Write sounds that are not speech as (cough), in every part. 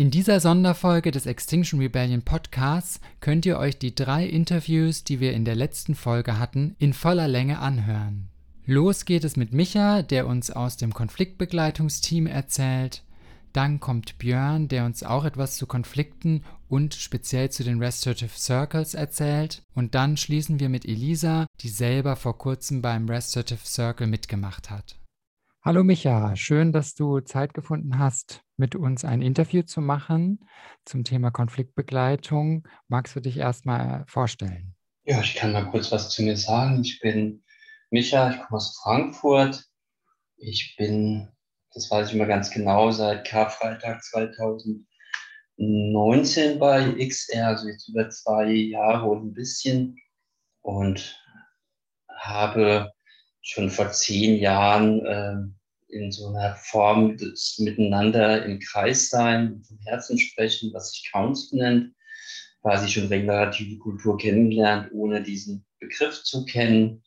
In dieser Sonderfolge des Extinction Rebellion Podcasts könnt ihr euch die drei Interviews, die wir in der letzten Folge hatten, in voller Länge anhören. Los geht es mit Micha, der uns aus dem Konfliktbegleitungsteam erzählt. Dann kommt Björn, der uns auch etwas zu Konflikten und speziell zu den Restorative Circles erzählt. Und dann schließen wir mit Elisa, die selber vor kurzem beim Restorative Circle mitgemacht hat. Hallo Micha, schön, dass du Zeit gefunden hast, mit uns ein Interview zu machen zum Thema Konfliktbegleitung. Magst du dich erstmal vorstellen? Ja, ich kann mal kurz was zu mir sagen. Ich bin Micha, ich komme aus Frankfurt. Ich bin, das weiß ich immer ganz genau, seit Karfreitag 2019 bei XR, also jetzt über zwei Jahre und ein bisschen. Und habe schon vor zehn Jahren äh, in so einer Form des Miteinander im Kreis sein, vom Herzen sprechen, was sich Council nennt, quasi schon regenerative Kultur kennengelernt, ohne diesen Begriff zu kennen.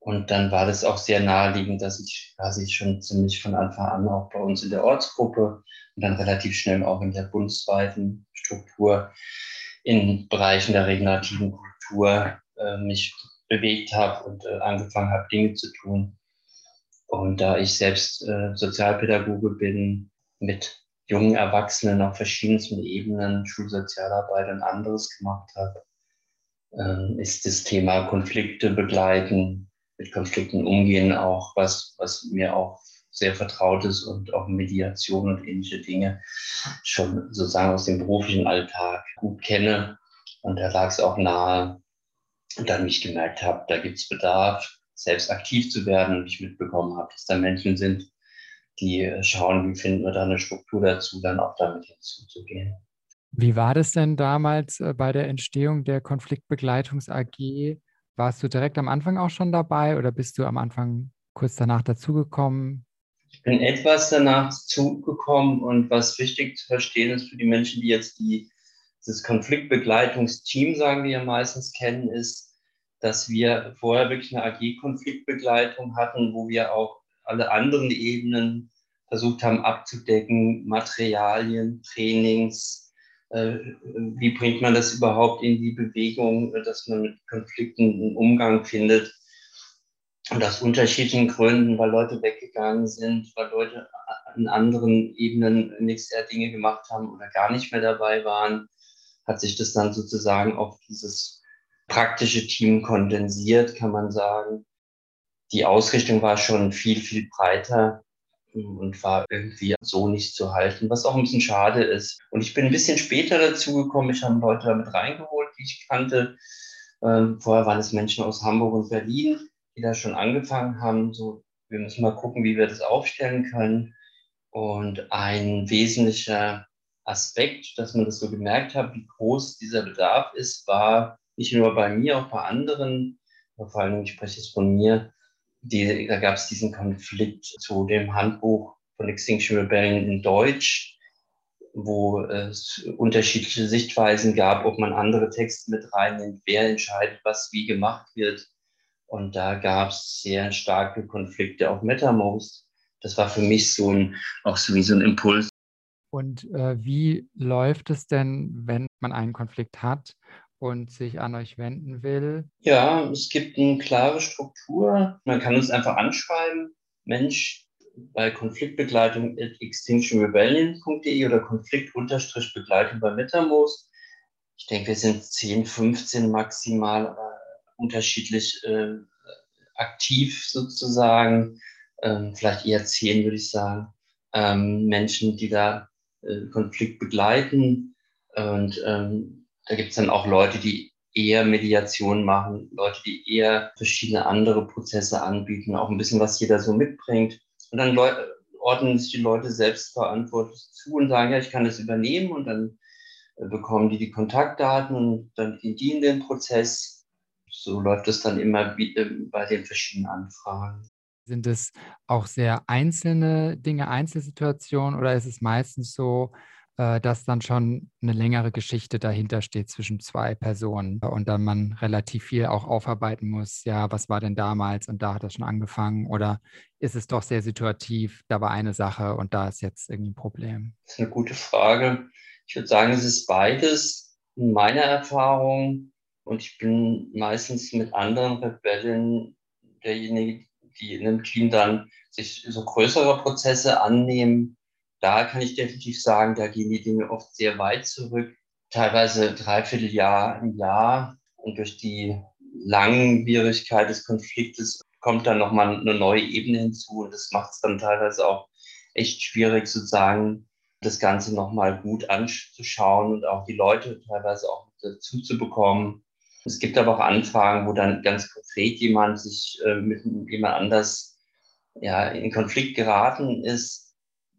Und dann war das auch sehr naheliegend, dass ich quasi schon ziemlich von Anfang an auch bei uns in der Ortsgruppe und dann relativ schnell auch in der bundesweiten Struktur in Bereichen der regenerativen Kultur äh, mich bewegt habe und äh, angefangen habe, Dinge zu tun. Und da ich selbst äh, Sozialpädagoge bin, mit jungen Erwachsenen auf verschiedensten Ebenen, Schulsozialarbeit und anderes gemacht habe, äh, ist das Thema Konflikte begleiten, mit Konflikten umgehen auch was, was mir auch sehr vertraut ist und auch Mediation und ähnliche Dinge schon sozusagen aus dem beruflichen Alltag gut kenne. Und da lag es auch nahe, und dann mich gemerkt habe, da gibt es Bedarf, selbst aktiv zu werden und ich mitbekommen habe, dass da Menschen sind, die äh, schauen, wie finden wir da eine Struktur dazu, dann auch damit hinzuzugehen. Wie war das denn damals äh, bei der Entstehung der Konfliktbegleitungs AG? Warst du direkt am Anfang auch schon dabei oder bist du am Anfang kurz danach dazugekommen? Ich bin etwas danach dazugekommen und was wichtig zu verstehen ist für die Menschen, die jetzt die das Konfliktbegleitungsteam, sagen wir ja meistens, kennen, ist, dass wir vorher wirklich eine AG-Konfliktbegleitung hatten, wo wir auch alle anderen Ebenen versucht haben abzudecken, Materialien, Trainings, äh, wie bringt man das überhaupt in die Bewegung, dass man mit Konflikten einen Umgang findet. Und aus unterschiedlichen Gründen, weil Leute weggegangen sind, weil Leute an anderen Ebenen nichts eher Dinge gemacht haben oder gar nicht mehr dabei waren, hat sich das dann sozusagen auf dieses praktische Team kondensiert, kann man sagen. Die Ausrichtung war schon viel, viel breiter und war irgendwie so nicht zu halten, was auch ein bisschen schade ist. Und ich bin ein bisschen später dazu gekommen. Ich habe Leute damit reingeholt, die ich kannte. Ähm, vorher waren es Menschen aus Hamburg und Berlin, die da schon angefangen haben. So, wir müssen mal gucken, wie wir das aufstellen können. Und ein wesentlicher Aspekt, dass man das so gemerkt hat, wie groß dieser Bedarf ist, war nicht nur bei mir, auch bei anderen, vor allem, ich spreche jetzt von mir, die, da gab es diesen Konflikt zu dem Handbuch von Extinction Rebellion in Deutsch, wo es unterschiedliche Sichtweisen gab, ob man andere Texte mit reinnimmt, wer entscheidet, was wie gemacht wird. Und da gab es sehr starke Konflikte auf MetaMost. Das war für mich so ein, auch so wie so ein Impuls, und äh, wie läuft es denn, wenn man einen Konflikt hat und sich an euch wenden will? Ja, es gibt eine klare Struktur. Man kann uns einfach anschreiben, Mensch, bei Konfliktbegleitung at extinctionrebellion.de oder Konflikt-Begleitung bei MetaMost. Ich denke, wir sind 10, 15 maximal äh, unterschiedlich äh, aktiv sozusagen. Ähm, vielleicht eher 10, würde ich sagen. Ähm, Menschen, die da Konflikt begleiten. Und ähm, da gibt es dann auch Leute, die eher Mediation machen, Leute, die eher verschiedene andere Prozesse anbieten, auch ein bisschen, was jeder so mitbringt. Und dann Leute, ordnen sich die Leute selbst verantwortlich zu und sagen, ja, ich kann das übernehmen und dann äh, bekommen die die Kontaktdaten und dann gehen die in den Prozess. So läuft es dann immer wieder bei den verschiedenen Anfragen. Sind es auch sehr einzelne Dinge, Einzelsituationen oder ist es meistens so, äh, dass dann schon eine längere Geschichte dahinter steht zwischen zwei Personen und dann man relativ viel auch aufarbeiten muss. Ja, was war denn damals und da hat das schon angefangen? Oder ist es doch sehr situativ, da war eine Sache und da ist jetzt irgendwie ein Problem? Das ist eine gute Frage. Ich würde sagen, es ist beides in meiner Erfahrung. Und ich bin meistens mit anderen Rebellen derjenige, die in einem Team dann sich so größere Prozesse annehmen da kann ich definitiv sagen, da gehen die Dinge oft sehr weit zurück, teilweise dreiviertel Jahr, ein Jahr. Und durch die Langwierigkeit des Konfliktes kommt dann nochmal eine neue Ebene hinzu. Und das macht es dann teilweise auch echt schwierig, sozusagen das Ganze nochmal gut anzuschauen und auch die Leute teilweise auch dazu zu bekommen. Es gibt aber auch Anfragen, wo dann ganz konkret jemand sich äh, mit jemand anders ja, in Konflikt geraten ist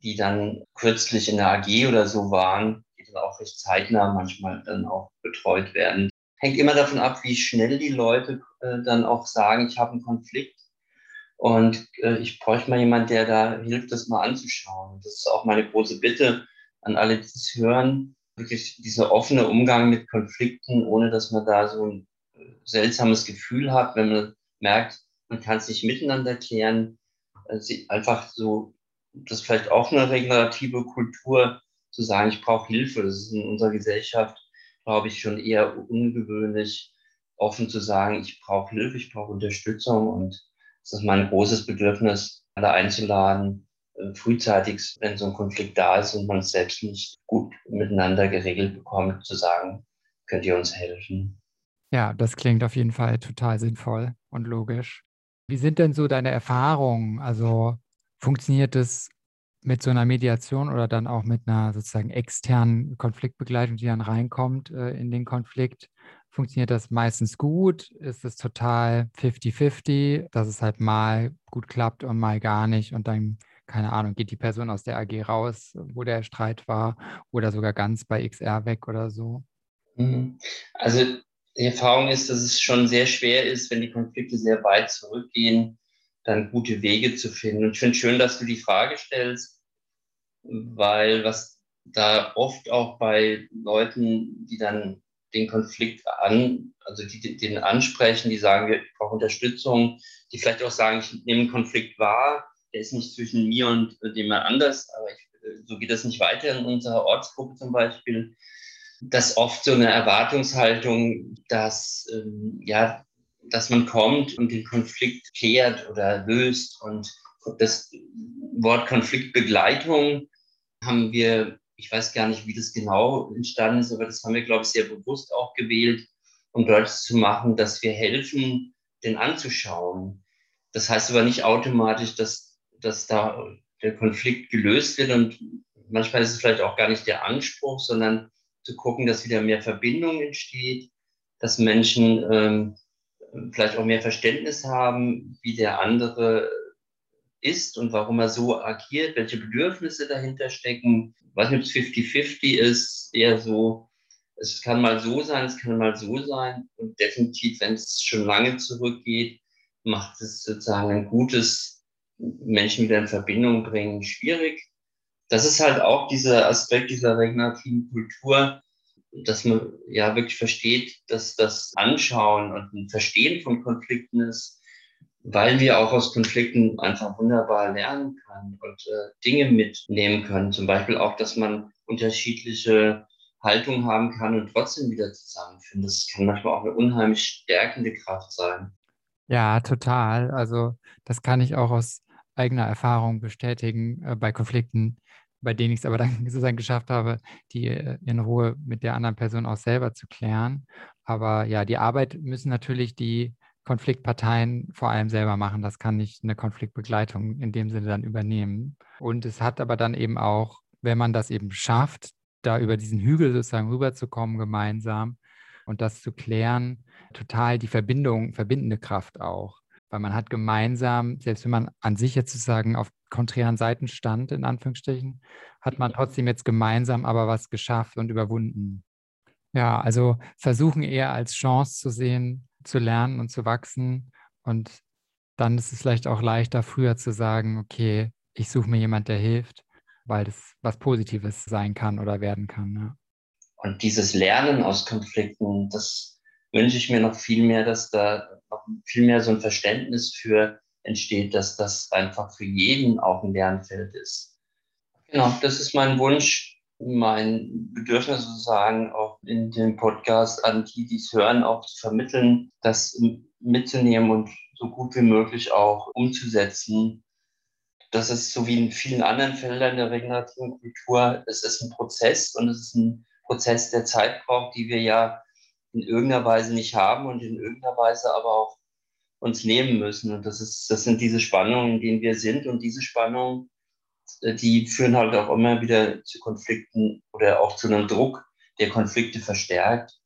die dann kürzlich in der AG oder so waren, die dann auch recht zeitnah manchmal dann auch betreut werden. Hängt immer davon ab, wie schnell die Leute äh, dann auch sagen, ich habe einen Konflikt und äh, ich bräuchte mal jemanden, der da hilft, das mal anzuschauen. Das ist auch meine große Bitte an alle, die es hören, wirklich dieser offene Umgang mit Konflikten, ohne dass man da so ein äh, seltsames Gefühl hat, wenn man merkt, man kann es nicht miteinander klären, äh, einfach so das ist vielleicht auch eine regenerative Kultur, zu sagen, ich brauche Hilfe. Das ist in unserer Gesellschaft, glaube ich, schon eher ungewöhnlich, offen zu sagen, ich brauche Hilfe, ich brauche Unterstützung. Und es ist mein großes Bedürfnis, alle einzuladen, frühzeitig, wenn so ein Konflikt da ist und man es selbst nicht gut miteinander geregelt bekommt, zu sagen, könnt ihr uns helfen. Ja, das klingt auf jeden Fall total sinnvoll und logisch. Wie sind denn so deine Erfahrungen? Also Funktioniert es mit so einer Mediation oder dann auch mit einer sozusagen externen Konfliktbegleitung, die dann reinkommt äh, in den Konflikt? Funktioniert das meistens gut? Ist es total 50-50, dass es halt mal gut klappt und mal gar nicht und dann, keine Ahnung, geht die Person aus der AG raus, wo der Streit war oder sogar ganz bei XR weg oder so? Mhm. Also die Erfahrung ist, dass es schon sehr schwer ist, wenn die Konflikte sehr weit zurückgehen, dann gute Wege zu finden. Und ich finde schön, dass du die Frage stellst, weil was da oft auch bei Leuten, die dann den Konflikt an, also die den ansprechen, die sagen, wir brauchen Unterstützung, die vielleicht auch sagen, ich nehme einen Konflikt wahr, der ist nicht zwischen mir und jemand anders, aber ich, so geht das nicht weiter in unserer Ortsgruppe zum Beispiel, dass oft so eine Erwartungshaltung, dass ähm, ja dass man kommt und den Konflikt klärt oder löst. Und das Wort Konfliktbegleitung haben wir, ich weiß gar nicht, wie das genau entstanden ist, aber das haben wir, glaube ich, sehr bewusst auch gewählt, um deutlich zu machen, dass wir helfen, den anzuschauen. Das heißt aber nicht automatisch, dass, dass da der Konflikt gelöst wird und manchmal ist es vielleicht auch gar nicht der Anspruch, sondern zu gucken, dass wieder mehr Verbindung entsteht, dass Menschen ähm, vielleicht auch mehr Verständnis haben, wie der andere ist und warum er so agiert, welche Bedürfnisse dahinter stecken. Ich weiß nicht, ob es 50-50 ist, eher so, es kann mal so sein, es kann mal so sein. Und definitiv, wenn es schon lange zurückgeht, macht es sozusagen ein gutes Menschen wieder in Verbindung bringen schwierig. Das ist halt auch dieser Aspekt dieser regenerativen Kultur, dass man ja wirklich versteht, dass das Anschauen und ein Verstehen von Konflikten ist, weil wir auch aus Konflikten einfach wunderbar lernen können und äh, Dinge mitnehmen können. Zum Beispiel auch, dass man unterschiedliche Haltungen haben kann und trotzdem wieder zusammenfinden. Das kann manchmal auch eine unheimlich stärkende Kraft sein. Ja, total. Also das kann ich auch aus eigener Erfahrung bestätigen äh, bei Konflikten bei denen ich es aber (laughs) dann sozusagen geschafft habe, die äh, in Ruhe mit der anderen Person auch selber zu klären. Aber ja, die Arbeit müssen natürlich die Konfliktparteien vor allem selber machen. Das kann nicht eine Konfliktbegleitung in dem Sinne dann übernehmen. Und es hat aber dann eben auch, wenn man das eben schafft, da über diesen Hügel sozusagen rüberzukommen gemeinsam und das zu klären, total die Verbindung, verbindende Kraft auch weil man hat gemeinsam, selbst wenn man an sich jetzt sozusagen auf konträren Seiten stand, in Anführungsstrichen, hat man trotzdem jetzt gemeinsam aber was geschafft und überwunden. Ja, also versuchen eher als Chance zu sehen, zu lernen und zu wachsen. Und dann ist es vielleicht auch leichter, früher zu sagen, okay, ich suche mir jemand, der hilft, weil das was Positives sein kann oder werden kann. Ja. Und dieses Lernen aus Konflikten, das wünsche ich mir noch viel mehr, dass da noch viel mehr so ein Verständnis für entsteht, dass das einfach für jeden auch ein Lernfeld ist. Genau, das ist mein Wunsch, mein Bedürfnis sozusagen auch in dem Podcast an die, die es hören, auch zu vermitteln, das mitzunehmen und so gut wie möglich auch umzusetzen. Das ist so wie in vielen anderen Feldern der regenerativen Kultur, es ist ein Prozess und es ist ein Prozess, der Zeit braucht, die wir ja in irgendeiner Weise nicht haben und in irgendeiner Weise aber auch uns nehmen müssen. Und das ist, das sind diese Spannungen, in denen wir sind. Und diese Spannungen, äh, die führen halt auch immer wieder zu Konflikten oder auch zu einem Druck, der Konflikte verstärkt,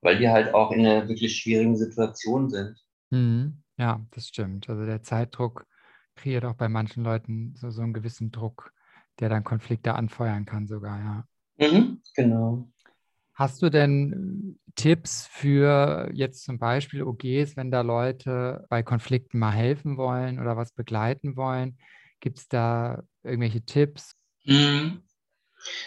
weil wir halt auch in einer wirklich schwierigen Situation sind. Mhm. Ja, das stimmt. Also der Zeitdruck kreiert auch bei manchen Leuten so, so einen gewissen Druck, der dann Konflikte anfeuern kann sogar, ja. Mhm, genau. Hast du denn äh, Tipps für jetzt zum Beispiel OGs, wenn da Leute bei Konflikten mal helfen wollen oder was begleiten wollen? Gibt es da irgendwelche Tipps? Mhm.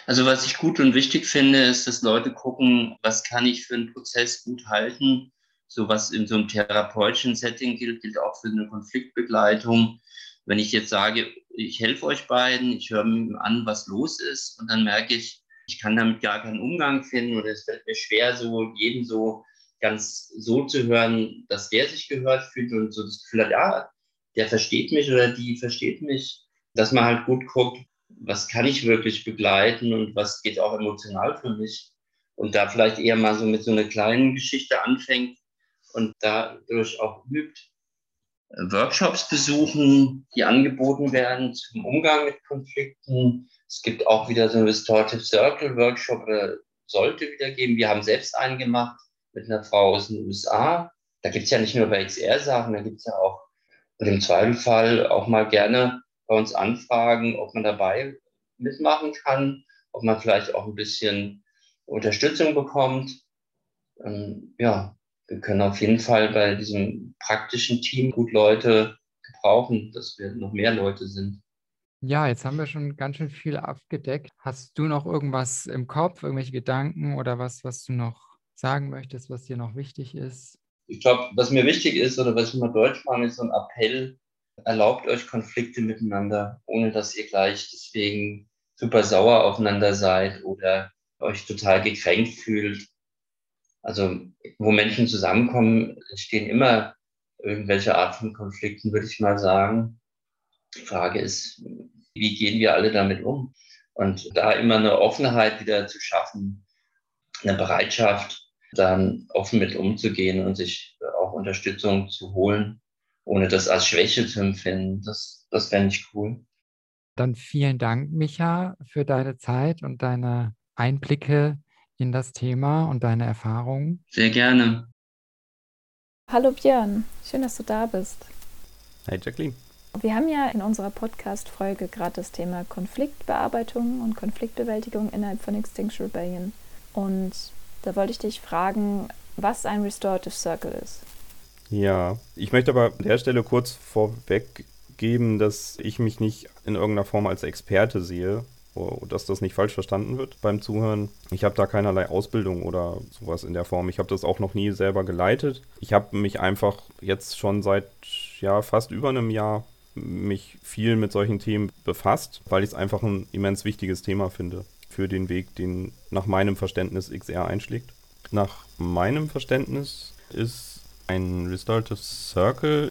Also was ich gut und wichtig finde, ist, dass Leute gucken, was kann ich für einen Prozess gut halten. So was in so einem therapeutischen Setting gilt, gilt auch für eine Konfliktbegleitung. Wenn ich jetzt sage, ich helfe euch beiden, ich höre mir an, was los ist und dann merke ich, ich kann damit gar keinen Umgang finden oder es fällt mir schwer, so jeden so ganz so zu hören, dass der sich gehört fühlt und so das Gefühl hat, ja, der versteht mich oder die versteht mich, dass man halt gut guckt, was kann ich wirklich begleiten und was geht auch emotional für mich und da vielleicht eher mal so mit so einer kleinen Geschichte anfängt und dadurch auch übt. Workshops besuchen, die angeboten werden zum Umgang mit Konflikten, es gibt auch wieder so einen Restorative Circle Workshop, oder sollte wieder geben. Wir haben selbst einen gemacht mit einer Frau aus den USA. Da gibt es ja nicht nur bei XR-Sachen, da gibt es ja auch im Zweifelsfall auch mal gerne bei uns anfragen, ob man dabei mitmachen kann, ob man vielleicht auch ein bisschen Unterstützung bekommt. Ähm, ja, wir können auf jeden Fall bei diesem praktischen Team gut Leute gebrauchen, dass wir noch mehr Leute sind. Ja, jetzt haben wir schon ganz schön viel abgedeckt. Hast du noch irgendwas im Kopf, irgendwelche Gedanken oder was, was du noch sagen möchtest, was dir noch wichtig ist? Ich glaube, was mir wichtig ist oder was ich mal deutsch mache, ist so ein Appell. Erlaubt euch Konflikte miteinander, ohne dass ihr gleich deswegen super sauer aufeinander seid oder euch total gekränkt fühlt. Also, wo Menschen zusammenkommen, entstehen immer irgendwelche Art von Konflikten, würde ich mal sagen. Die Frage ist, wie gehen wir alle damit um? Und da immer eine Offenheit wieder zu schaffen, eine Bereitschaft, dann offen mit umzugehen und sich auch Unterstützung zu holen, ohne das als Schwäche zu empfinden, das, das fände ich cool. Dann vielen Dank, Micha, für deine Zeit und deine Einblicke in das Thema und deine Erfahrungen. Sehr gerne. Hallo Björn, schön, dass du da bist. Hey Jacqueline. Wir haben ja in unserer Podcast-Folge gerade das Thema Konfliktbearbeitung und Konfliktbewältigung innerhalb von Extinction Rebellion. Und da wollte ich dich fragen, was ein Restorative Circle ist. Ja, ich möchte aber an der Stelle kurz vorweggeben, dass ich mich nicht in irgendeiner Form als Experte sehe, dass das nicht falsch verstanden wird beim Zuhören. Ich habe da keinerlei Ausbildung oder sowas in der Form. Ich habe das auch noch nie selber geleitet. Ich habe mich einfach jetzt schon seit ja, fast über einem Jahr mich viel mit solchen Themen befasst, weil ich es einfach ein immens wichtiges Thema finde für den Weg, den nach meinem Verständnis XR einschlägt. Nach meinem Verständnis ist ein Restorative Circle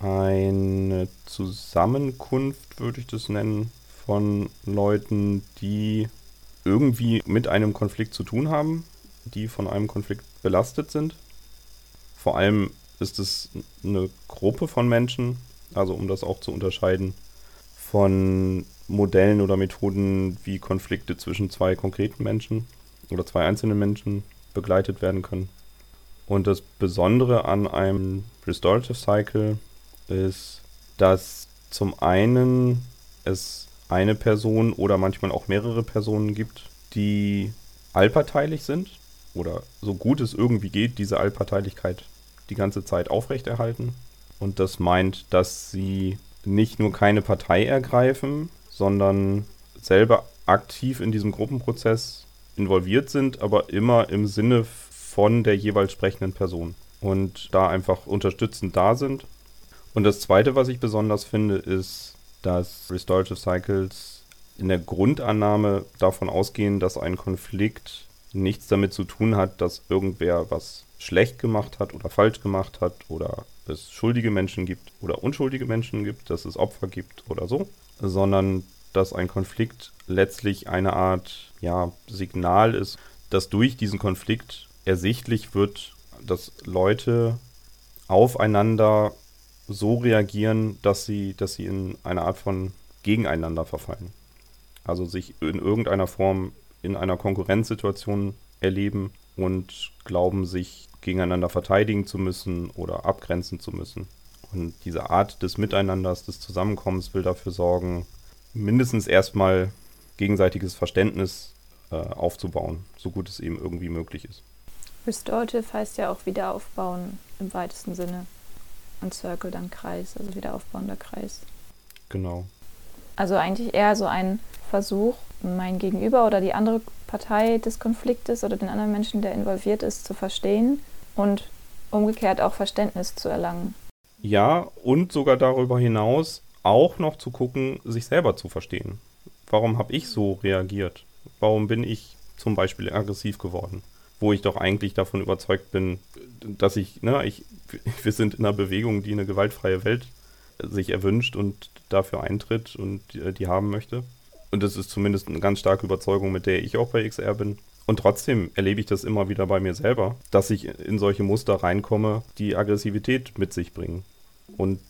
eine Zusammenkunft, würde ich das nennen, von Leuten, die irgendwie mit einem Konflikt zu tun haben, die von einem Konflikt belastet sind. Vor allem ist es eine Gruppe von Menschen, also um das auch zu unterscheiden von Modellen oder Methoden, wie Konflikte zwischen zwei konkreten Menschen oder zwei einzelnen Menschen begleitet werden können. Und das Besondere an einem Restorative Cycle ist, dass zum einen es eine Person oder manchmal auch mehrere Personen gibt, die allparteilich sind oder so gut es irgendwie geht, diese Allparteilichkeit die ganze Zeit aufrechterhalten und das meint, dass sie nicht nur keine Partei ergreifen, sondern selber aktiv in diesem Gruppenprozess involviert sind, aber immer im Sinne von der jeweils sprechenden Person und da einfach unterstützend da sind. Und das Zweite, was ich besonders finde, ist, dass Restorative Cycles in der Grundannahme davon ausgehen, dass ein Konflikt nichts damit zu tun hat, dass irgendwer was schlecht gemacht hat oder falsch gemacht hat oder es schuldige Menschen gibt oder unschuldige Menschen gibt, dass es Opfer gibt oder so, sondern dass ein Konflikt letztlich eine Art ja, Signal ist, dass durch diesen Konflikt ersichtlich wird, dass Leute aufeinander so reagieren, dass sie, dass sie in eine Art von Gegeneinander verfallen. Also sich in irgendeiner Form in einer Konkurrenzsituation erleben und glauben, sich gegeneinander verteidigen zu müssen oder abgrenzen zu müssen. Und diese Art des Miteinanders, des Zusammenkommens will dafür sorgen, mindestens erstmal gegenseitiges Verständnis äh, aufzubauen, so gut es eben irgendwie möglich ist. Restorative heißt ja auch wieder aufbauen im weitesten Sinne. Und Circle dann Kreis, also wieder aufbauender Kreis. Genau. Also eigentlich eher so ein Versuch, mein Gegenüber oder die andere Partei des Konfliktes oder den anderen Menschen, der involviert ist, zu verstehen und umgekehrt auch Verständnis zu erlangen. Ja, und sogar darüber hinaus auch noch zu gucken, sich selber zu verstehen. Warum habe ich so reagiert? Warum bin ich zum Beispiel aggressiv geworden? Wo ich doch eigentlich davon überzeugt bin, dass ich, ne, ich, wir sind in einer Bewegung, die eine gewaltfreie Welt sich erwünscht und dafür eintritt und die, die haben möchte. Und das ist zumindest eine ganz starke Überzeugung, mit der ich auch bei XR bin. Und trotzdem erlebe ich das immer wieder bei mir selber, dass ich in solche Muster reinkomme, die Aggressivität mit sich bringen. Und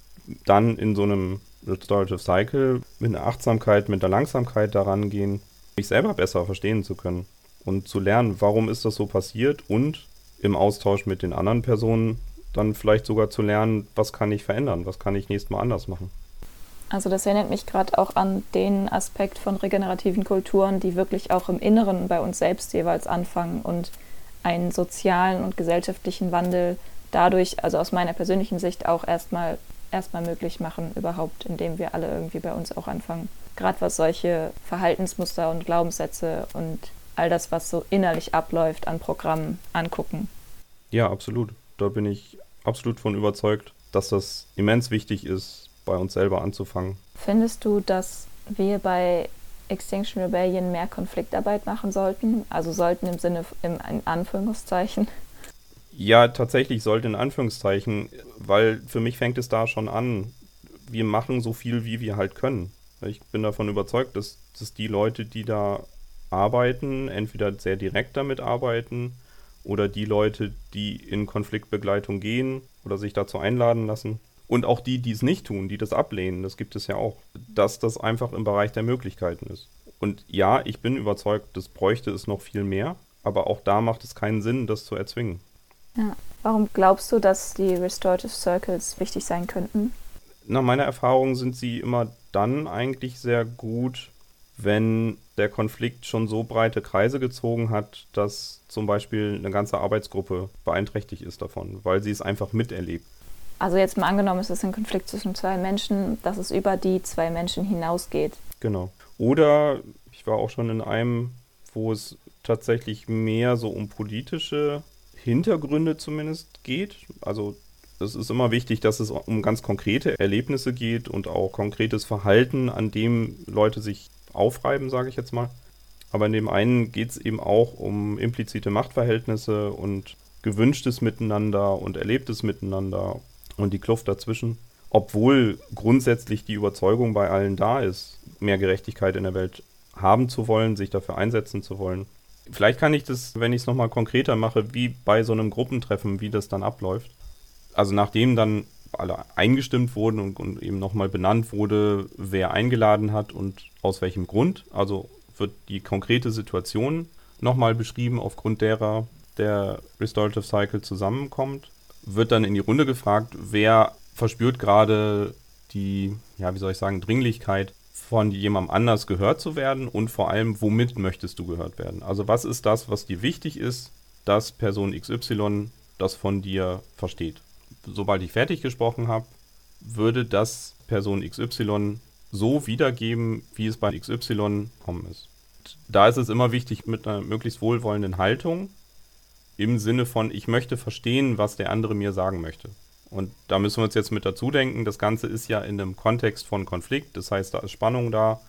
dann in so einem Restorative Cycle mit einer Achtsamkeit, mit der Langsamkeit daran gehen, mich selber besser verstehen zu können und zu lernen, warum ist das so passiert und im Austausch mit den anderen Personen dann vielleicht sogar zu lernen, was kann ich verändern, was kann ich nächstes Mal anders machen. Also das erinnert mich gerade auch an den Aspekt von regenerativen Kulturen, die wirklich auch im Inneren bei uns selbst jeweils anfangen und einen sozialen und gesellschaftlichen Wandel dadurch, also aus meiner persönlichen Sicht auch erstmal erstmal möglich machen, überhaupt, indem wir alle irgendwie bei uns auch anfangen. Gerade was solche Verhaltensmuster und Glaubenssätze und all das, was so innerlich abläuft an Programmen angucken. Ja, absolut. Da bin ich absolut von überzeugt, dass das immens wichtig ist, bei uns selber anzufangen. Findest du, dass wir bei Extinction Rebellion mehr Konfliktarbeit machen sollten? Also sollten im Sinne, im, in Anführungszeichen? Ja, tatsächlich sollte in Anführungszeichen, weil für mich fängt es da schon an. Wir machen so viel, wie wir halt können. Ich bin davon überzeugt, dass, dass die Leute, die da arbeiten, entweder sehr direkt damit arbeiten oder die Leute, die in Konfliktbegleitung gehen oder sich dazu einladen lassen, und auch die, die es nicht tun, die das ablehnen, das gibt es ja auch, dass das einfach im Bereich der Möglichkeiten ist. Und ja, ich bin überzeugt, das bräuchte es noch viel mehr, aber auch da macht es keinen Sinn, das zu erzwingen. Ja. Warum glaubst du, dass die Restorative Circles wichtig sein könnten? Nach meiner Erfahrung sind sie immer dann eigentlich sehr gut, wenn der Konflikt schon so breite Kreise gezogen hat, dass zum Beispiel eine ganze Arbeitsgruppe beeinträchtigt ist davon, weil sie es einfach miterlebt. Also jetzt mal angenommen, es ist ein Konflikt zwischen zwei Menschen, dass es über die zwei Menschen hinausgeht. Genau. Oder ich war auch schon in einem, wo es tatsächlich mehr so um politische Hintergründe zumindest geht. Also es ist immer wichtig, dass es um ganz konkrete Erlebnisse geht und auch konkretes Verhalten, an dem Leute sich aufreiben, sage ich jetzt mal. Aber in dem einen geht es eben auch um implizite Machtverhältnisse und gewünschtes Miteinander und erlebtes Miteinander und die Kluft dazwischen. Obwohl grundsätzlich die Überzeugung bei allen da ist, mehr Gerechtigkeit in der Welt haben zu wollen, sich dafür einsetzen zu wollen. Vielleicht kann ich das, wenn ich es nochmal konkreter mache, wie bei so einem Gruppentreffen, wie das dann abläuft. Also nachdem dann alle eingestimmt wurden und, und eben nochmal benannt wurde, wer eingeladen hat und aus welchem Grund. Also wird die konkrete Situation nochmal beschrieben, aufgrund derer der Restorative Cycle zusammenkommt wird dann in die Runde gefragt, wer verspürt gerade die, ja, wie soll ich sagen, Dringlichkeit von jemandem anders gehört zu werden und vor allem, womit möchtest du gehört werden? Also was ist das, was dir wichtig ist, dass Person XY das von dir versteht? Sobald ich fertig gesprochen habe, würde das Person XY so wiedergeben, wie es bei XY gekommen ist. Da ist es immer wichtig, mit einer möglichst wohlwollenden Haltung im Sinne von, ich möchte verstehen, was der andere mir sagen möchte. Und da müssen wir uns jetzt mit dazu denken, das Ganze ist ja in einem Kontext von Konflikt, das heißt, da ist Spannung da,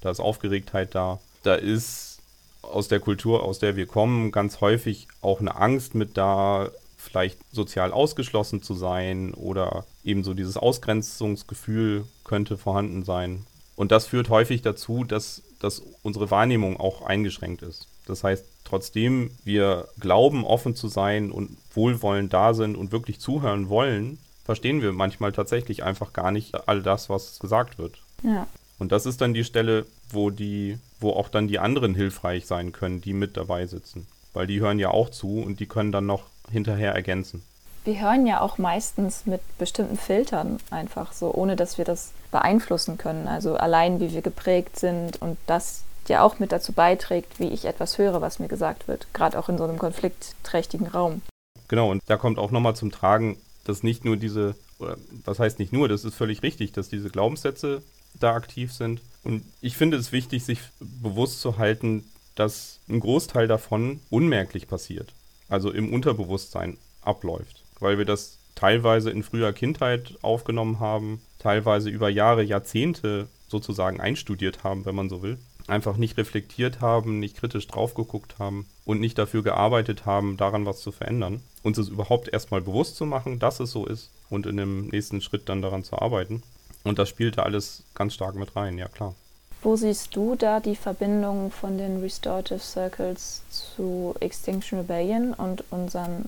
da ist Aufgeregtheit da, da ist aus der Kultur, aus der wir kommen, ganz häufig auch eine Angst mit da, vielleicht sozial ausgeschlossen zu sein oder eben so dieses Ausgrenzungsgefühl könnte vorhanden sein. Und das führt häufig dazu, dass, dass unsere Wahrnehmung auch eingeschränkt ist. Das heißt, trotzdem wir glauben, offen zu sein und wohlwollend da sind und wirklich zuhören wollen, verstehen wir manchmal tatsächlich einfach gar nicht all das, was gesagt wird. Ja. Und das ist dann die Stelle, wo die, wo auch dann die anderen hilfreich sein können, die mit dabei sitzen. Weil die hören ja auch zu und die können dann noch hinterher ergänzen. Wir hören ja auch meistens mit bestimmten Filtern einfach so, ohne dass wir das beeinflussen können. Also allein wie wir geprägt sind und das ja auch mit dazu beiträgt, wie ich etwas höre, was mir gesagt wird, gerade auch in so einem konfliktträchtigen Raum. Genau, und da kommt auch nochmal zum Tragen, dass nicht nur diese, oder was heißt nicht nur, das ist völlig richtig, dass diese Glaubenssätze da aktiv sind. Und ich finde es wichtig, sich bewusst zu halten, dass ein Großteil davon unmerklich passiert also im Unterbewusstsein abläuft, weil wir das teilweise in früher Kindheit aufgenommen haben, teilweise über Jahre, Jahrzehnte sozusagen einstudiert haben, wenn man so will, einfach nicht reflektiert haben, nicht kritisch drauf geguckt haben und nicht dafür gearbeitet haben, daran was zu verändern, uns es überhaupt erstmal bewusst zu machen, dass es so ist und in dem nächsten Schritt dann daran zu arbeiten. Und das spielte alles ganz stark mit rein, ja klar. Wo siehst du da die Verbindung von den Restorative Circles zu Extinction Rebellion und unseren,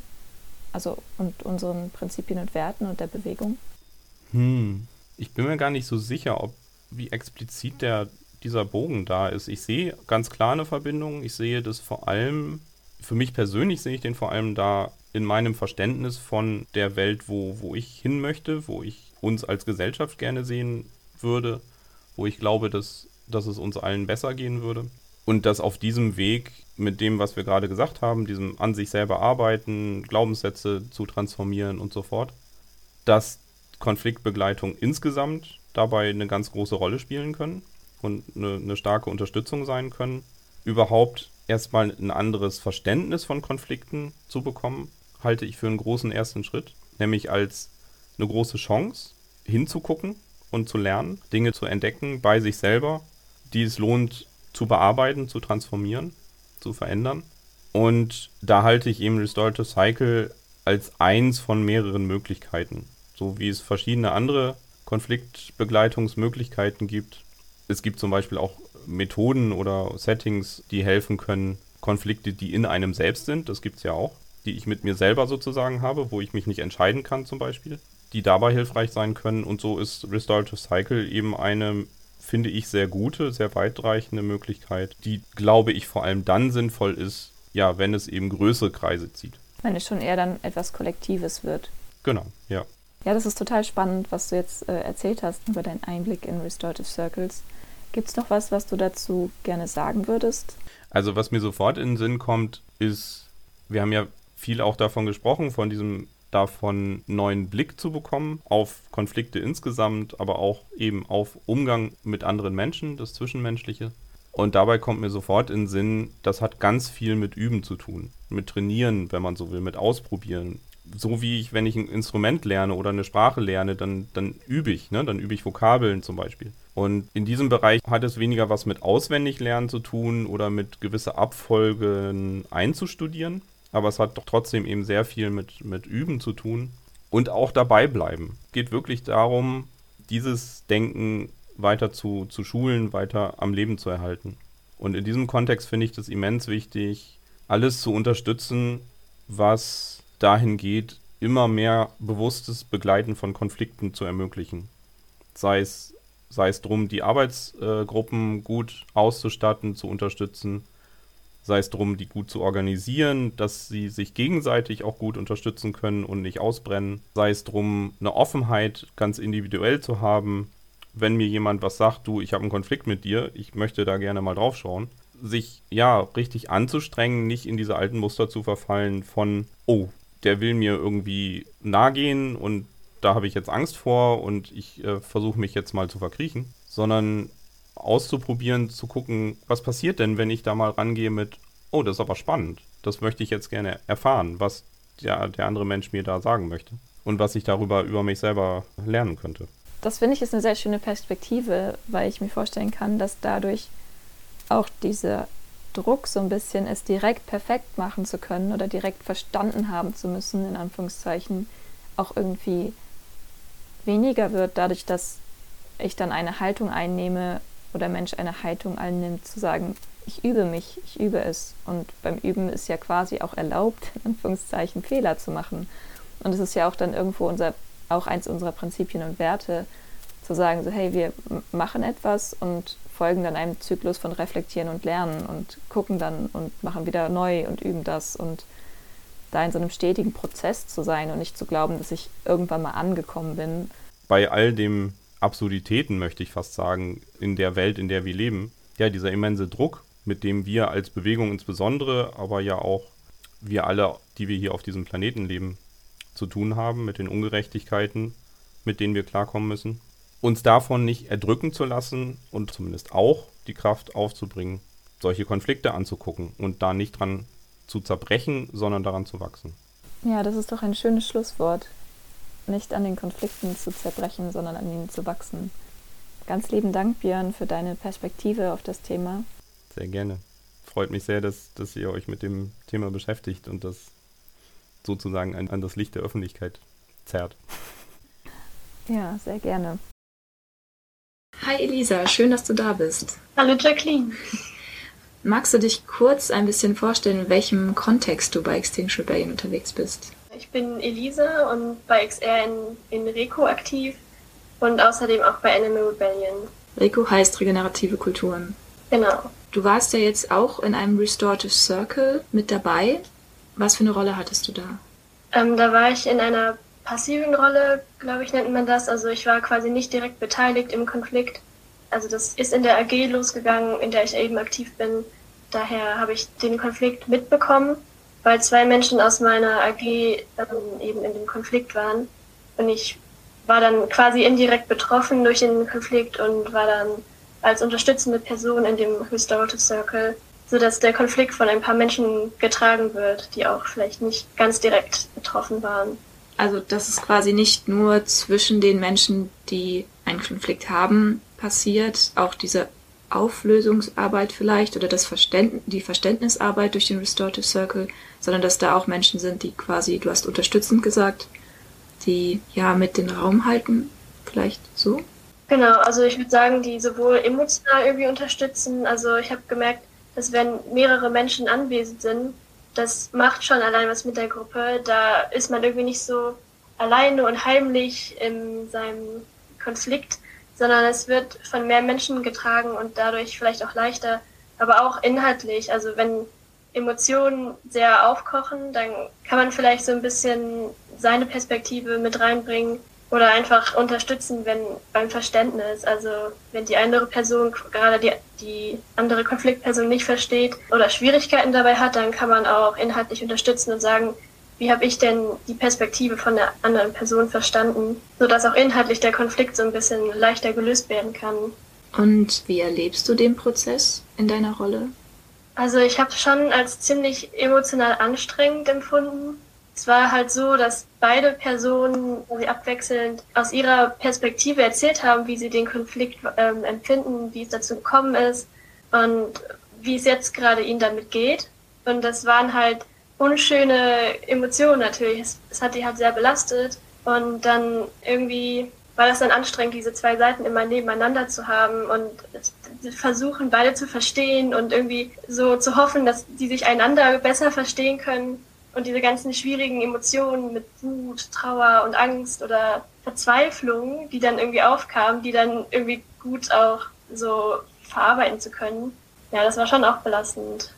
also und unseren Prinzipien und Werten und der Bewegung? Hm, ich bin mir gar nicht so sicher, ob wie explizit der dieser Bogen da ist. Ich sehe ganz klar eine Verbindung. Ich sehe das vor allem, für mich persönlich sehe ich den vor allem da in meinem Verständnis von der Welt, wo, wo ich hin möchte, wo ich uns als Gesellschaft gerne sehen würde, wo ich glaube, dass dass es uns allen besser gehen würde. Und dass auf diesem Weg mit dem, was wir gerade gesagt haben, diesem an sich selber arbeiten, Glaubenssätze zu transformieren und so fort, dass Konfliktbegleitung insgesamt dabei eine ganz große Rolle spielen können und eine, eine starke Unterstützung sein können. Überhaupt erstmal ein anderes Verständnis von Konflikten zu bekommen, halte ich für einen großen ersten Schritt, nämlich als eine große Chance hinzugucken und zu lernen, Dinge zu entdecken bei sich selber die es lohnt zu bearbeiten, zu transformieren, zu verändern. Und da halte ich eben Restorative Cycle als eins von mehreren Möglichkeiten. So wie es verschiedene andere Konfliktbegleitungsmöglichkeiten gibt. Es gibt zum Beispiel auch Methoden oder Settings, die helfen können, Konflikte, die in einem selbst sind, das gibt es ja auch, die ich mit mir selber sozusagen habe, wo ich mich nicht entscheiden kann zum Beispiel, die dabei hilfreich sein können. Und so ist Restorative Cycle eben eine finde ich, sehr gute, sehr weitreichende Möglichkeit, die, glaube ich, vor allem dann sinnvoll ist, ja, wenn es eben größere Kreise zieht. Wenn es schon eher dann etwas Kollektives wird. Genau, ja. Ja, das ist total spannend, was du jetzt äh, erzählt hast über deinen Einblick in Restorative Circles. Gibt es noch was, was du dazu gerne sagen würdest? Also, was mir sofort in den Sinn kommt, ist, wir haben ja viel auch davon gesprochen, von diesem davon neuen Blick zu bekommen auf Konflikte insgesamt, aber auch eben auf Umgang mit anderen Menschen, das Zwischenmenschliche. Und dabei kommt mir sofort in den Sinn, das hat ganz viel mit Üben zu tun, mit Trainieren, wenn man so will, mit Ausprobieren. So wie ich, wenn ich ein Instrument lerne oder eine Sprache lerne, dann, dann übe ich, ne? dann übe ich Vokabeln zum Beispiel. Und in diesem Bereich hat es weniger was mit Auswendiglernen zu tun oder mit gewisse Abfolgen einzustudieren, aber es hat doch trotzdem eben sehr viel mit, mit Üben zu tun und auch dabei bleiben. Es geht wirklich darum, dieses Denken weiter zu, zu schulen, weiter am Leben zu erhalten. Und in diesem Kontext finde ich das immens wichtig, alles zu unterstützen, was dahin geht, immer mehr bewusstes Begleiten von Konflikten zu ermöglichen. Sei es, sei es darum, die Arbeitsgruppen gut auszustatten, zu unterstützen, sei es darum, die gut zu organisieren, dass sie sich gegenseitig auch gut unterstützen können und nicht ausbrennen, sei es darum, eine Offenheit ganz individuell zu haben, wenn mir jemand was sagt, du, ich habe einen Konflikt mit dir, ich möchte da gerne mal drauf schauen, sich ja richtig anzustrengen, nicht in diese alten Muster zu verfallen von, oh, der will mir irgendwie nahe gehen und da habe ich jetzt Angst vor und ich äh, versuche mich jetzt mal zu verkriechen, sondern auszuprobieren, zu gucken, was passiert denn, wenn ich da mal rangehe mit, oh, das ist aber spannend. Das möchte ich jetzt gerne erfahren, was der, der andere Mensch mir da sagen möchte und was ich darüber über mich selber lernen könnte. Das finde ich ist eine sehr schöne Perspektive, weil ich mir vorstellen kann, dass dadurch auch dieser Druck so ein bisschen, es direkt perfekt machen zu können oder direkt verstanden haben zu müssen, in Anführungszeichen, auch irgendwie weniger wird, dadurch, dass ich dann eine Haltung einnehme oder Mensch eine Haltung einnimmt, zu sagen, ich übe mich, ich übe es. Und beim Üben ist ja quasi auch erlaubt, in Anführungszeichen, Fehler zu machen. Und es ist ja auch dann irgendwo unser, auch eins unserer Prinzipien und Werte, zu sagen, so hey, wir machen etwas und folgen dann einem Zyklus von Reflektieren und Lernen und gucken dann und machen wieder neu und üben das und da in so einem stetigen Prozess zu sein und nicht zu glauben, dass ich irgendwann mal angekommen bin. Bei all dem Absurditäten, möchte ich fast sagen, in der Welt, in der wir leben, ja, dieser immense Druck, mit dem wir als Bewegung insbesondere, aber ja auch wir alle, die wir hier auf diesem Planeten leben, zu tun haben, mit den Ungerechtigkeiten, mit denen wir klarkommen müssen uns davon nicht erdrücken zu lassen und zumindest auch die Kraft aufzubringen, solche Konflikte anzugucken und da nicht dran zu zerbrechen, sondern daran zu wachsen. Ja, das ist doch ein schönes Schlusswort. Nicht an den Konflikten zu zerbrechen, sondern an ihnen zu wachsen. Ganz lieben Dank, Björn, für deine Perspektive auf das Thema. Sehr gerne. Freut mich sehr, dass, dass ihr euch mit dem Thema beschäftigt und das sozusagen an, an das Licht der Öffentlichkeit zerrt. (laughs) Ja, sehr gerne. Hi Elisa, schön, dass du da bist. Hallo Jacqueline. Magst du dich kurz ein bisschen vorstellen, in welchem Kontext du bei Extinction Rebellion unterwegs bist? Ich bin Elisa und bei XR in, in Reco aktiv und außerdem auch bei Animal Rebellion. Reco heißt regenerative Kulturen. Genau. Du warst ja jetzt auch in einem Restorative Circle mit dabei. Was für eine Rolle hattest du da? Ähm, da war ich in einer passiven Rolle, glaube ich, nennt man das. Also ich war quasi nicht direkt beteiligt im Konflikt. Also das ist in der AG losgegangen, in der ich eben aktiv bin. Daher habe ich den Konflikt mitbekommen, weil zwei Menschen aus meiner AG ähm, eben in dem Konflikt waren. Und ich war dann quasi indirekt betroffen durch den Konflikt und war dann als unterstützende Person in dem Restorative Circle, sodass der Konflikt von ein paar Menschen getragen wird, die auch vielleicht nicht ganz direkt betroffen waren. Also, dass es quasi nicht nur zwischen den Menschen, die einen Konflikt haben, passiert, auch diese Auflösungsarbeit vielleicht oder das Verständ die Verständnisarbeit durch den Restorative Circle, sondern dass da auch Menschen sind, die quasi, du hast unterstützend gesagt, die ja mit den Raum halten, vielleicht so? Genau, also ich würde sagen, die sowohl emotional irgendwie unterstützen, also ich habe gemerkt, dass wenn mehrere Menschen anwesend sind, das macht schon allein was mit der Gruppe. Da ist man irgendwie nicht so alleine und heimlich in seinem Konflikt, sondern es wird von mehr Menschen getragen und dadurch vielleicht auch leichter, aber auch inhaltlich. Also wenn Emotionen sehr aufkochen, dann kann man vielleicht so ein bisschen seine Perspektive mit reinbringen oder einfach unterstützen, wenn beim Verständnis, also wenn die andere Person, gerade die, die andere Konfliktperson nicht versteht oder Schwierigkeiten dabei hat, dann kann man auch inhaltlich unterstützen und sagen, wie habe ich denn die Perspektive von der anderen Person verstanden, sodass auch inhaltlich der Konflikt so ein bisschen leichter gelöst werden kann. Und wie erlebst du den Prozess in deiner Rolle? Also ich habe schon als ziemlich emotional anstrengend empfunden, es war halt so, dass beide Personen sie abwechselnd aus ihrer Perspektive erzählt haben, wie sie den Konflikt ähm, empfinden, wie es dazu gekommen ist und wie es jetzt gerade ihnen damit geht. Und das waren halt unschöne Emotionen natürlich. Es, es hat die halt sehr belastet. Und dann irgendwie war das dann anstrengend, diese zwei Seiten immer nebeneinander zu haben und versuchen, beide zu verstehen und irgendwie so zu hoffen, dass die sich einander besser verstehen können und diese ganzen schwierigen Emotionen mit Wut, Trauer und Angst oder Verzweiflung, die dann irgendwie aufkamen, die dann irgendwie gut auch so verarbeiten zu können. Ja, das war schon auch belastend.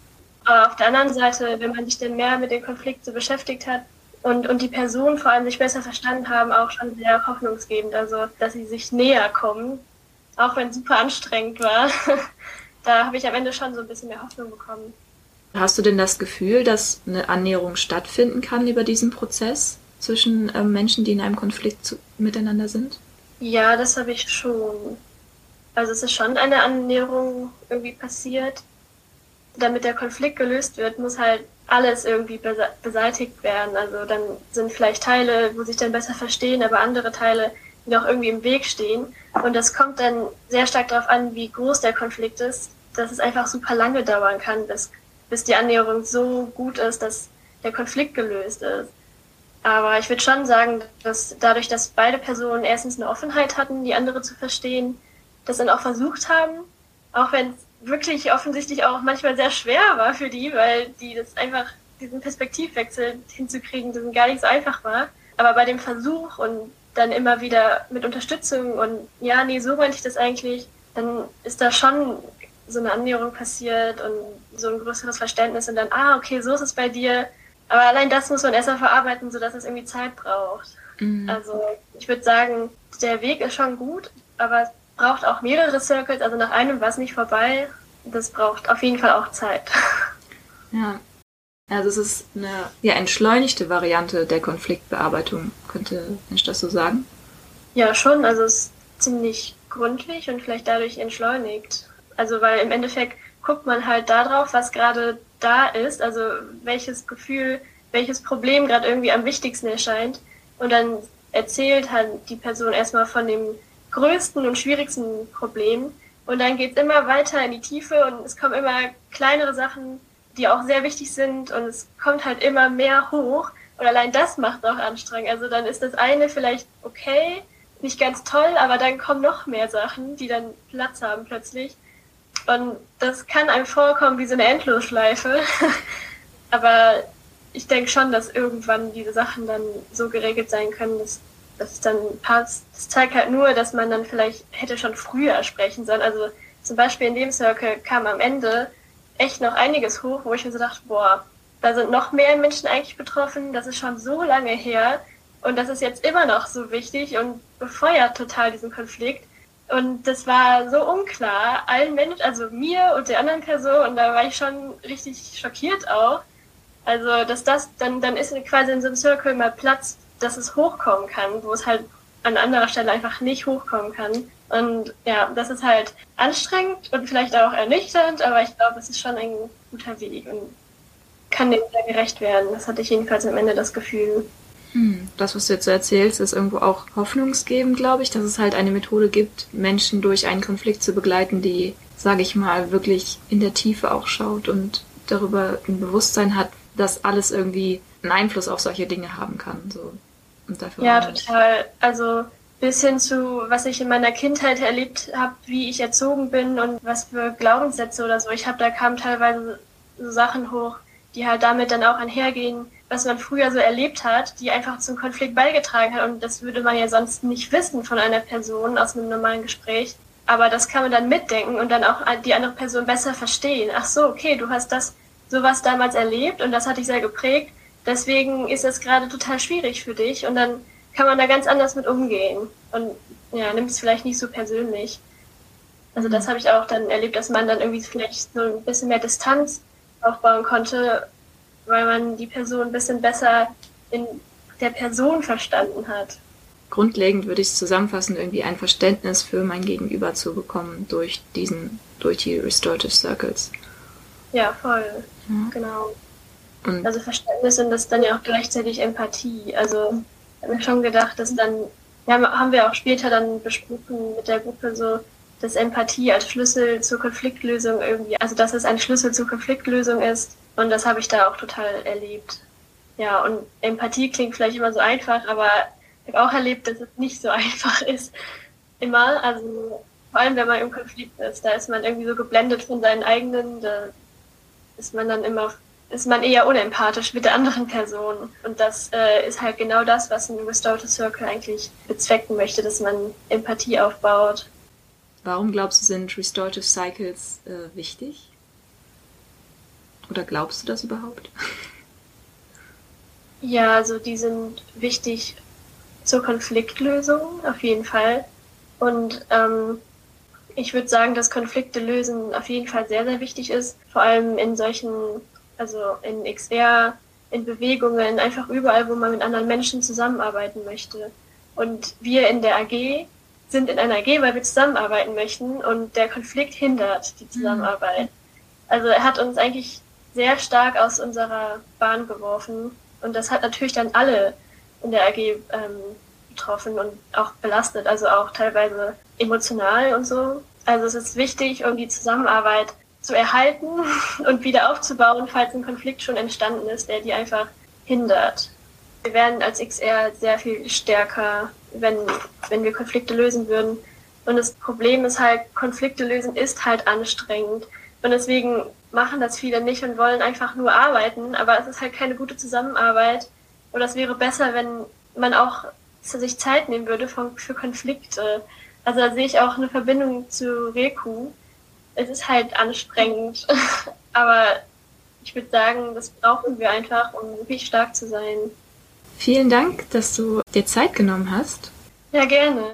Aber auf der anderen Seite, wenn man sich dann mehr mit dem Konflikt so beschäftigt hat und, und die Personen vor allem sich besser verstanden haben, auch schon sehr hoffnungsgebend. Also, dass sie sich näher kommen, auch wenn es super anstrengend war. (laughs) da habe ich am Ende schon so ein bisschen mehr Hoffnung bekommen. Hast du denn das Gefühl, dass eine Annäherung stattfinden kann über diesen Prozess zwischen äh, Menschen, die in einem Konflikt zu, miteinander sind? Ja, das habe ich schon. Also es ist schon eine Annäherung irgendwie passiert. Damit der Konflikt gelöst wird, muss halt alles irgendwie beseitigt werden. Also dann sind vielleicht Teile, wo sich dann besser verstehen, aber andere Teile, noch irgendwie im Weg stehen. Und das kommt dann sehr stark darauf an, wie groß der Konflikt ist, dass es einfach super lange dauern kann, bis, bis die Annäherung so gut ist, dass der Konflikt gelöst ist. Aber ich würde schon sagen, dass dadurch, dass beide Personen erstens eine Offenheit hatten, die andere zu verstehen, das dann auch versucht haben, auch wenn es wirklich offensichtlich auch manchmal sehr schwer war für die, weil die das einfach, diesen Perspektivwechsel hinzukriegen, das gar nicht so einfach war. Aber bei dem Versuch und dann immer wieder mit Unterstützung und ja, nee, so meinte ich das eigentlich, dann ist da schon so eine Annäherung passiert und so ein größeres Verständnis und dann, ah, okay, so ist es bei dir. Aber allein das muss man erstmal verarbeiten, sodass es irgendwie Zeit braucht. Mhm. Also ich würde sagen, der Weg ist schon gut, aber es braucht auch mehrere Circles, also nach einem war es nicht vorbei. Das braucht auf jeden Fall auch Zeit. (laughs) Ja. Also es ist eine ja, entschleunigte Variante der Konfliktbearbeitung, könnte Mensch das so sagen? Ja, schon. Also es ist ziemlich gründlich und vielleicht dadurch entschleunigt. Also weil im Endeffekt guckt man halt darauf, was gerade da ist, also welches Gefühl, welches Problem gerade irgendwie am wichtigsten erscheint. Und dann erzählt halt die Person erstmal von dem größten und schwierigsten Problem. Und dann geht es immer weiter in die Tiefe und es kommen immer kleinere Sachen, die auch sehr wichtig sind und es kommt halt immer mehr hoch. Und allein das macht auch anstrengend. Also dann ist das eine vielleicht okay, nicht ganz toll, aber dann kommen noch mehr Sachen, die dann Platz haben plötzlich. Und das kann einem vorkommen wie so eine Endlosschleife. (laughs) Aber ich denke schon, dass irgendwann diese Sachen dann so geregelt sein können, dass, dass es dann passt. Das zeigt halt nur, dass man dann vielleicht hätte schon früher sprechen sollen. Also zum Beispiel in dem Circle kam am Ende echt noch einiges hoch, wo ich mir so dachte, boah, da sind noch mehr Menschen eigentlich betroffen, das ist schon so lange her und das ist jetzt immer noch so wichtig und befeuert total diesen Konflikt. Und das war so unklar, allen Menschen, also mir und der anderen Person, und da war ich schon richtig schockiert auch. Also, dass das, dann, dann ist quasi in so einem Circle mal Platz, dass es hochkommen kann, wo es halt an anderer Stelle einfach nicht hochkommen kann. Und ja, das ist halt anstrengend und vielleicht auch ernüchternd, aber ich glaube, es ist schon ein guter Weg und kann dem sehr gerecht werden. Das hatte ich jedenfalls am Ende das Gefühl. Hm, das, was du jetzt so erzählst, ist irgendwo auch hoffnungsgebend, glaube ich, dass es halt eine Methode gibt, Menschen durch einen Konflikt zu begleiten, die, sage ich mal, wirklich in der Tiefe auch schaut und darüber ein Bewusstsein hat, dass alles irgendwie einen Einfluss auf solche Dinge haben kann. So. Und dafür ja, total. Also bis hin zu, was ich in meiner Kindheit erlebt habe, wie ich erzogen bin und was für Glaubenssätze oder so. Ich habe da kamen teilweise so Sachen hoch, die halt damit dann auch einhergehen, was man früher so erlebt hat, die einfach zum Konflikt beigetragen hat. Und das würde man ja sonst nicht wissen von einer Person aus einem normalen Gespräch. Aber das kann man dann mitdenken und dann auch die andere Person besser verstehen. Ach so, okay, du hast das sowas damals erlebt und das hat dich sehr geprägt. Deswegen ist es gerade total schwierig für dich und dann kann man da ganz anders mit umgehen und ja, nimmt es vielleicht nicht so persönlich. Also das mhm. habe ich auch dann erlebt, dass man dann irgendwie vielleicht so ein bisschen mehr Distanz aufbauen konnte weil man die Person ein bisschen besser in der Person verstanden hat. Grundlegend würde ich es zusammenfassen, irgendwie ein Verständnis für mein Gegenüber zu bekommen durch diesen, durch die Restorative Circles. Ja, voll. Ja. Genau. Und also Verständnis und das dann ja auch gleichzeitig Empathie. Also habe mir schon gedacht, dass dann, ja, haben wir auch später dann besprochen mit der Gruppe so, dass Empathie als Schlüssel zur Konfliktlösung irgendwie, also dass es ein Schlüssel zur Konfliktlösung ist und das habe ich da auch total erlebt. Ja, und Empathie klingt vielleicht immer so einfach, aber ich habe auch erlebt, dass es nicht so (laughs) einfach ist. Immer, also vor allem wenn man im Konflikt ist, da ist man irgendwie so geblendet von seinen eigenen, da ist man dann immer, ist man eher unempathisch mit der anderen Person. Und das äh, ist halt genau das, was ein Restorative Circle eigentlich bezwecken möchte, dass man Empathie aufbaut. Warum glaubst du, sind Restorative Cycles äh, wichtig? Oder glaubst du das überhaupt? (laughs) Ja, also die sind wichtig zur Konfliktlösung auf jeden Fall. Und ähm, ich würde sagen, dass Konflikte lösen auf jeden Fall sehr, sehr wichtig ist. Vor allem in solchen, also in XR, in Bewegungen, einfach überall, wo man mit anderen Menschen zusammenarbeiten möchte. Und wir in der AG sind in einer AG, weil wir zusammenarbeiten möchten und der Konflikt hindert die Zusammenarbeit. Also er hat uns eigentlich sehr stark aus unserer Bahn geworfen und das hat natürlich dann alle in der AG ähm, betroffen und auch belastet, also auch teilweise emotional und so. Also es ist wichtig, um die Zusammenarbeit zu erhalten (laughs) und wieder aufzubauen, falls ein Konflikt schon entstanden ist, der die einfach hindert. Wir wären als XR sehr viel stärker, wenn, wenn wir Konflikte lösen würden. Und das Problem ist halt, Konflikte lösen ist halt anstrengend. Und deswegen machen das viele nicht und wollen einfach nur arbeiten, aber es ist halt keine gute Zusammenarbeit. Und das wäre besser, wenn man auch sich Zeit nehmen würde für Konflikte. Also da sehe ich auch eine Verbindung zu Reku. Es ist halt anstrengend, (laughs) aber ich würde sagen, das brauchen wir einfach, um wirklich stark zu sein. Vielen Dank, dass du dir Zeit genommen hast. Ja, gerne.